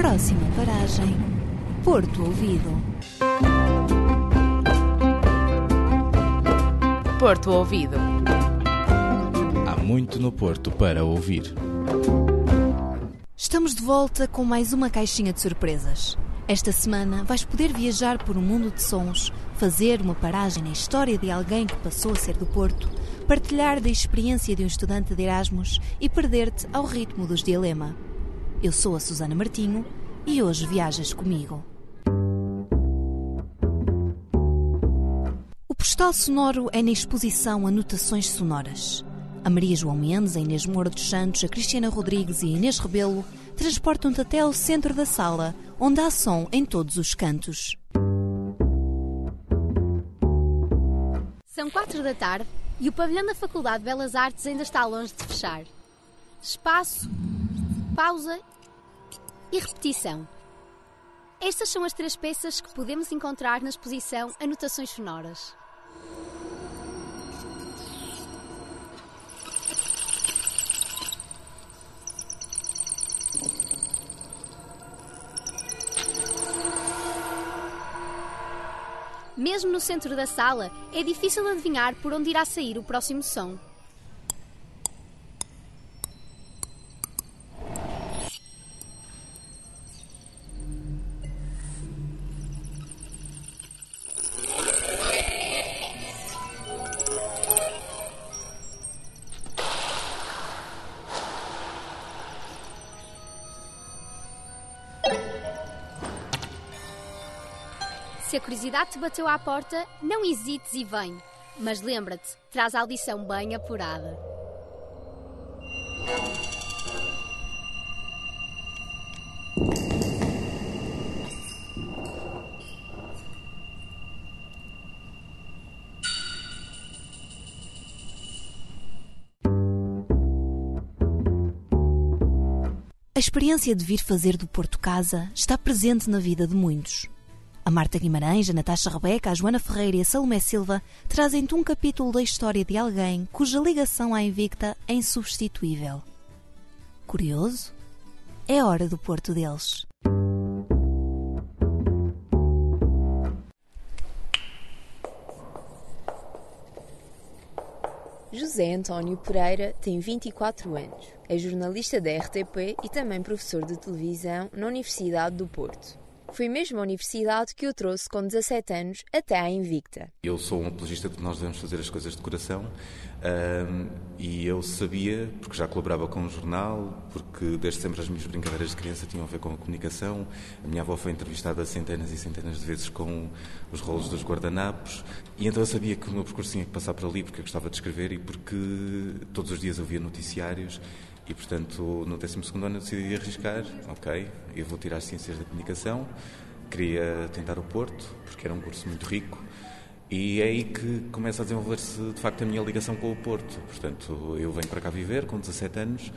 Próxima paragem: Porto Ouvido. Porto Ouvido. Há muito no Porto para ouvir. Estamos de volta com mais uma caixinha de surpresas. Esta semana vais poder viajar por um mundo de sons, fazer uma paragem na história de alguém que passou a ser do Porto, partilhar da experiência de um estudante de Erasmus e perder-te ao ritmo dos Dilema. Eu sou a Susana Martinho e hoje viajas comigo. O postal sonoro é na exposição Anotações Sonoras. A Maria João Mendes, a Inês Moura dos Santos, a Cristiana Rodrigues e a Inês Rebelo transportam-te até ao centro da sala, onde há som em todos os cantos. São quatro da tarde e o pavilhão da Faculdade de Belas Artes ainda está longe de fechar. Espaço, pausa e repetição. Estas são as três peças que podemos encontrar na exposição Anotações Sonoras. Mesmo no centro da sala, é difícil adivinhar por onde irá sair o próximo som. Se a curiosidade te bateu à porta, não hesites e vem. Mas lembra-te, traz a audição bem apurada. A experiência de vir fazer do Porto casa está presente na vida de muitos. A Marta Guimarães, a Natasha Rebeca, a Joana Ferreira e a Salomé Silva trazem-te um capítulo da história de alguém cuja ligação à Invicta é insubstituível. Curioso? É hora do Porto deles. José António Pereira tem 24 anos. É jornalista da RTP e também professor de televisão na Universidade do Porto. Foi mesmo a universidade que o trouxe com 17 anos até à Invicta. Eu sou um apologista que nós devemos fazer as coisas de coração um, e eu sabia, porque já colaborava com um jornal, porque desde sempre as minhas brincadeiras de criança tinham a ver com a comunicação. A minha avó foi entrevistada centenas e centenas de vezes com os rolos dos guardanapos e então eu sabia que o meu percurso tinha que passar por ali porque eu gostava de escrever e porque todos os dias eu via noticiários e, portanto, no 12 ano eu decidi arriscar. Ok, eu vou tirar Ciências da Comunicação. Queria tentar o Porto, porque era um curso muito rico. E é aí que começa a desenvolver-se, de facto, a minha ligação com o Porto. Portanto, eu venho para cá viver com 17 anos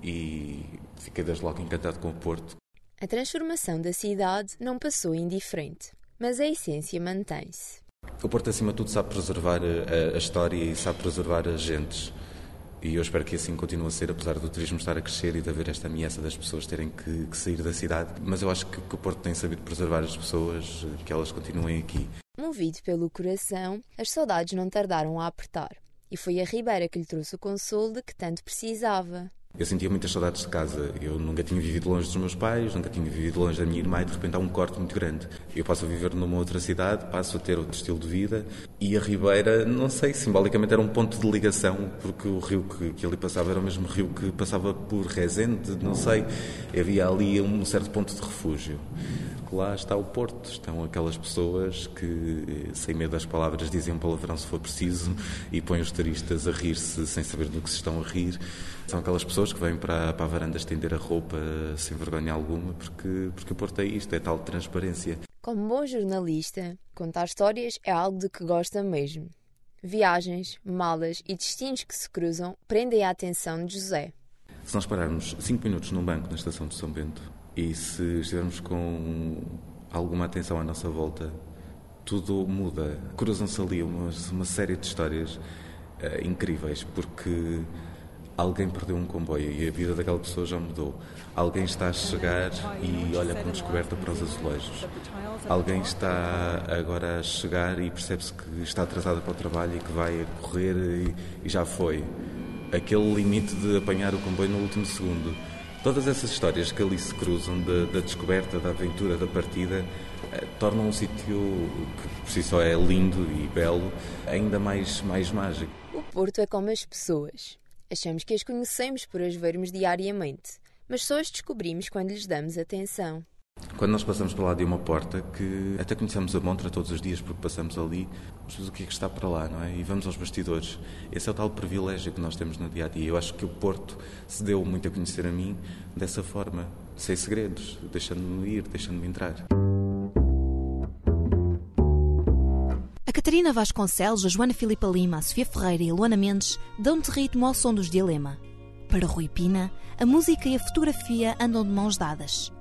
e fiquei desde logo encantado com o Porto. A transformação da cidade não passou indiferente, mas a essência mantém-se. O Porto, acima de tudo, sabe preservar a, a história e sabe preservar as gentes. E eu espero que assim continue a ser, apesar do turismo estar a crescer e de haver esta ameaça das pessoas terem que, que sair da cidade. Mas eu acho que, que, o Porto tem sabido preservar as pessoas, que elas continuem aqui. Movido pelo coração, as saudades não tardaram a apertar. E foi a Ribeira que lhe trouxe o consolo de que tanto precisava. Eu sentia muitas saudades de casa. Eu nunca tinha vivido longe dos meus pais, nunca tinha vivido longe da minha irmã e de repente há um corte muito grande. Eu passo a viver numa outra cidade, passo a ter outro estilo de vida e a Ribeira, não sei, simbolicamente era um ponto de ligação, porque o rio que, que ali passava era o mesmo rio que passava por Rezende, não sei. Havia ali um certo ponto de refúgio lá está o Porto, estão aquelas pessoas que, sem medo das palavras, dizem um palavrão se for preciso e põem os turistas a rir-se sem saber do que se estão a rir. São aquelas pessoas que vêm para, para a varanda estender a roupa sem vergonha alguma, porque, porque o Porto é isto, é tal transparência. Como bom jornalista, contar histórias é algo de que gosta mesmo. Viagens, malas e destinos que se cruzam prendem a atenção de José. Se nós pararmos 5 minutos num banco na estação de São Bento e se estivermos com alguma atenção à nossa volta, tudo muda. Cruzam-se ali uma, uma série de histórias uh, incríveis, porque alguém perdeu um comboio e a vida daquela pessoa já mudou. Alguém está a chegar e olha com descoberta para os azulejos. Alguém está agora a chegar e percebe-se que está atrasada para o trabalho e que vai correr e, e já foi. Aquele limite de apanhar o comboio no último segundo. Todas essas histórias que ali se cruzam, da, da descoberta, da aventura, da partida, eh, tornam um sítio que por si só é lindo e belo, ainda mais, mais mágico. O Porto é como as pessoas. Achamos que as conhecemos por as vermos diariamente, mas só as descobrimos quando lhes damos atenção. Quando nós passamos para lá de uma porta, que até conhecemos a montra todos os dias porque passamos ali, mas o que é que está para lá, não é? E vamos aos bastidores. Esse é o tal privilégio que nós temos no dia a dia. Eu acho que o Porto se deu muito a conhecer a mim dessa forma, sem segredos, deixando-me ir, deixando-me entrar. A Catarina Vasconcelos, a Joana Filipa Lima, a Sofia Ferreira e a Luana Mendes dão-te ritmo ao som dos Dilema. Para Rui Pina, a música e a fotografia andam de mãos dadas.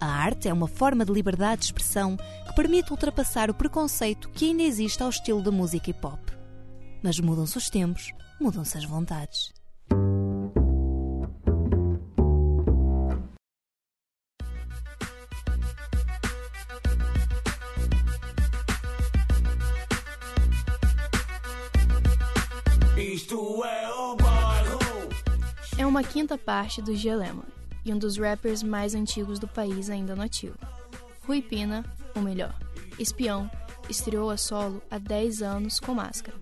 A arte é uma forma de liberdade de expressão que permite ultrapassar o preconceito que ainda existe ao estilo da música hip hop. Mas mudam-se os tempos, mudam-se as vontades. É uma quinta parte do Gelema e um dos rappers mais antigos do país ainda no ativo. Rui Pina, o melhor. Espião, estreou a solo há 10 anos com Máscara.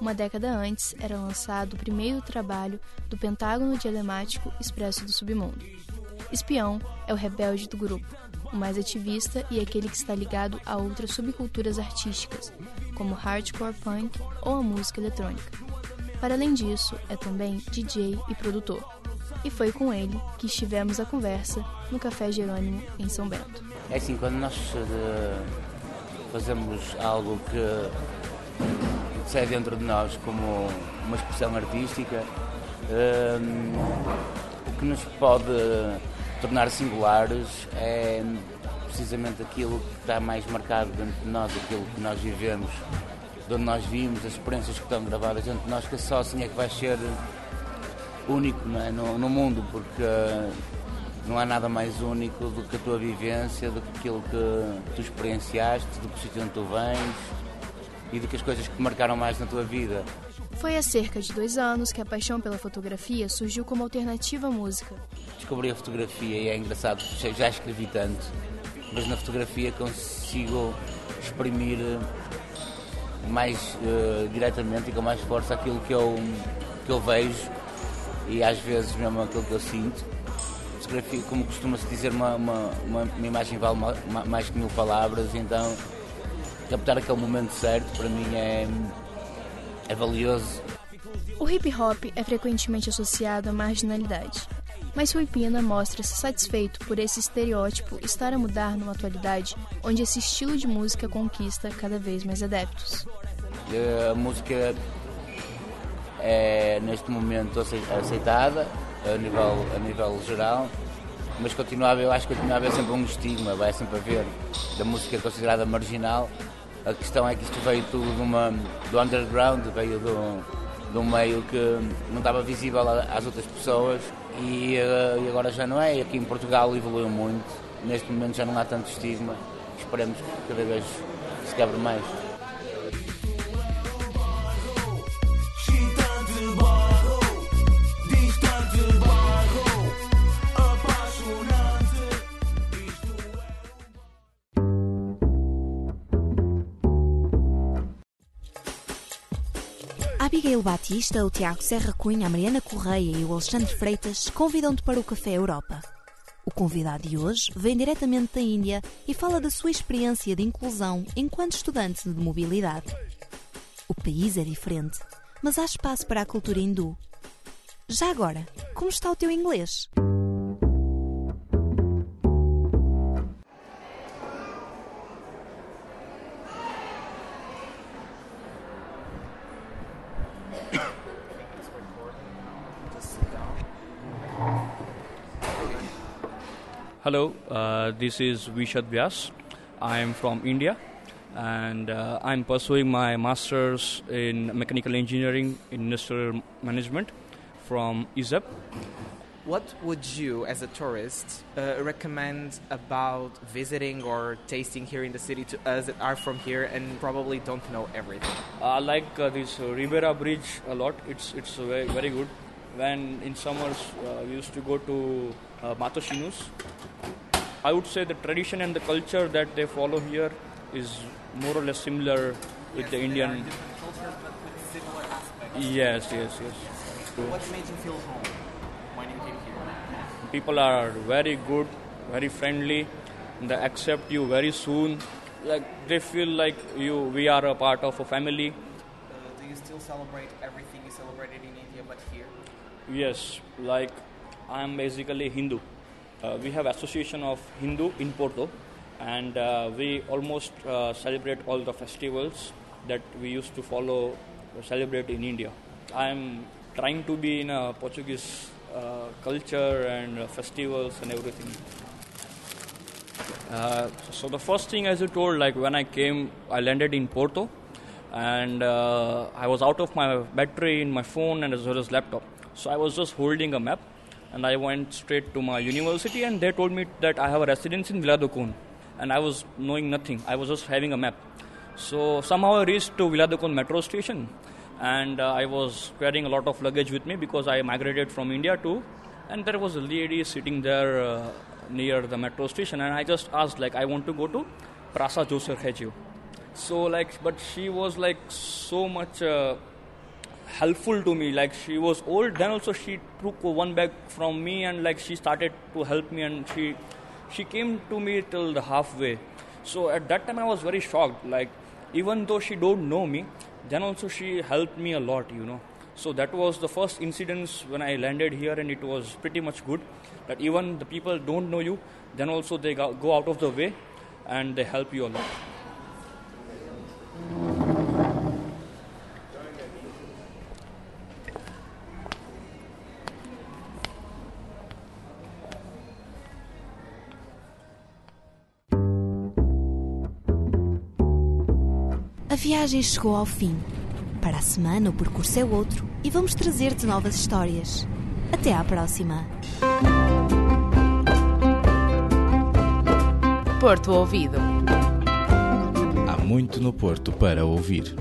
Uma década antes era lançado o primeiro trabalho do Pentágono Dialemático Expresso do Submundo. Espião é o rebelde do grupo, o mais ativista e aquele que está ligado a outras subculturas artísticas, como hardcore punk ou a música eletrônica. Para além disso, é também DJ e produtor e foi com ele que estivemos a conversa no Café Jerônimo, em São Bento. É assim, quando nós uh, fazemos algo que sai dentro de nós como uma expressão artística, uh, o que nos pode tornar singulares é precisamente aquilo que está mais marcado dentro de nós, aquilo que nós vivemos, de onde nós vimos, as experiências que estão gravadas dentro de nós, que só assim é que vai ser único é? no, no, mundo, porque não há nada mais único do que a tua vivência, do que aquilo que tu experienciaste, do que o sítio onde tu vens e do que as coisas que te marcaram mais na tua vida. Foi há cerca de dois anos que a paixão pela fotografia surgiu como alternativa à música. Descobri a fotografia e é engraçado, já escrevi tanto, mas na fotografia consigo exprimir mais uh, diretamente e com mais força aquilo que eu, que eu vejo e às vezes mesmo aquilo que eu sinto. Fotografia, como costuma-se dizer, uma, uma, uma, uma, imagem vale mais que mil palavras, então captar aquele momento certo para mim é, é valioso. O hip hop é frequentemente associado à marginalidade, mas Rui Pina mostra-se satisfeito por esse estereótipo estar a mudar numa atualidade onde esse estilo de música conquista cada vez mais adeptos. A música é neste momento aceitada a nível, a nível geral, mas continuava, eu acho que continua a haver sempre um estigma, vai sempre haver da música considerada marginal. A questão é que isto veio tudo de uma, do underground, veio do, de um meio que não estava visível às outras pessoas e, eh, e agora já não é. Aqui em Portugal evoluiu muito, neste momento já não há tanto estigma, esperemos que cada vez se quebre mais. Abigail Batista, o Tiago Serra Cunha, a Mariana Correia e o Alexandre Freitas convidam-te para o Café Europa. O convidado de hoje vem diretamente da Índia e fala da sua experiência de inclusão enquanto estudante de mobilidade. O país é diferente, mas há espaço para a cultura hindu. Já agora, como está o teu inglês? Hello, uh, this is Vishad Vyas. I am from India and uh, I'm pursuing my master's in mechanical engineering in industrial management from Izep. What would you, as a tourist, uh, recommend about visiting or tasting here in the city to us that are from here and probably don't know everything? I like uh, this Ribera Bridge a lot. It's it's very, very good. When in summers uh, we used to go to uh, Matoshinus. I would say the tradition and the culture that they follow here is more or less similar with the Indian. cultures but with similar aspects. Yes, yes, yes. What made you feel home when you came here? People are very good, very friendly. They accept you very soon. Like they feel like you, we are a part of a family. Uh, you still celebrate everything you celebrated in India but here? Yes, like I am basically Hindu. Uh, we have association of Hindu in Porto, and uh, we almost uh, celebrate all the festivals that we used to follow, celebrate in India. I am trying to be in a Portuguese uh, culture and uh, festivals and everything. Uh, so the first thing, as you told, like when I came, I landed in Porto, and uh, I was out of my battery in my phone and as well as laptop. So I was just holding a map, and I went straight to my university, and they told me that I have a residence in Vila and I was knowing nothing. I was just having a map. So somehow I reached to Vila metro station, and uh, I was carrying a lot of luggage with me because I migrated from India too, and there was a lady sitting there. Uh, near the metro station and i just asked like i want to go to prasa joseph Hedgew. So like but she was like so much uh, helpful to me. Like she was old then also she took one bag from me and like she started to help me and she she came to me till the halfway. So at that time i was very shocked. Like even though she don't know me then also she helped me a lot you know. So that was the first incidents when i landed here and it was pretty much good. That even the people don't know you then also they go out of the way and they help you a lot A viagem chegou ao fim. Para a semana o percurso é outro e vamos trazer-te novas histórias. Até à próxima! Porto Ouvido. Há muito no Porto para ouvir.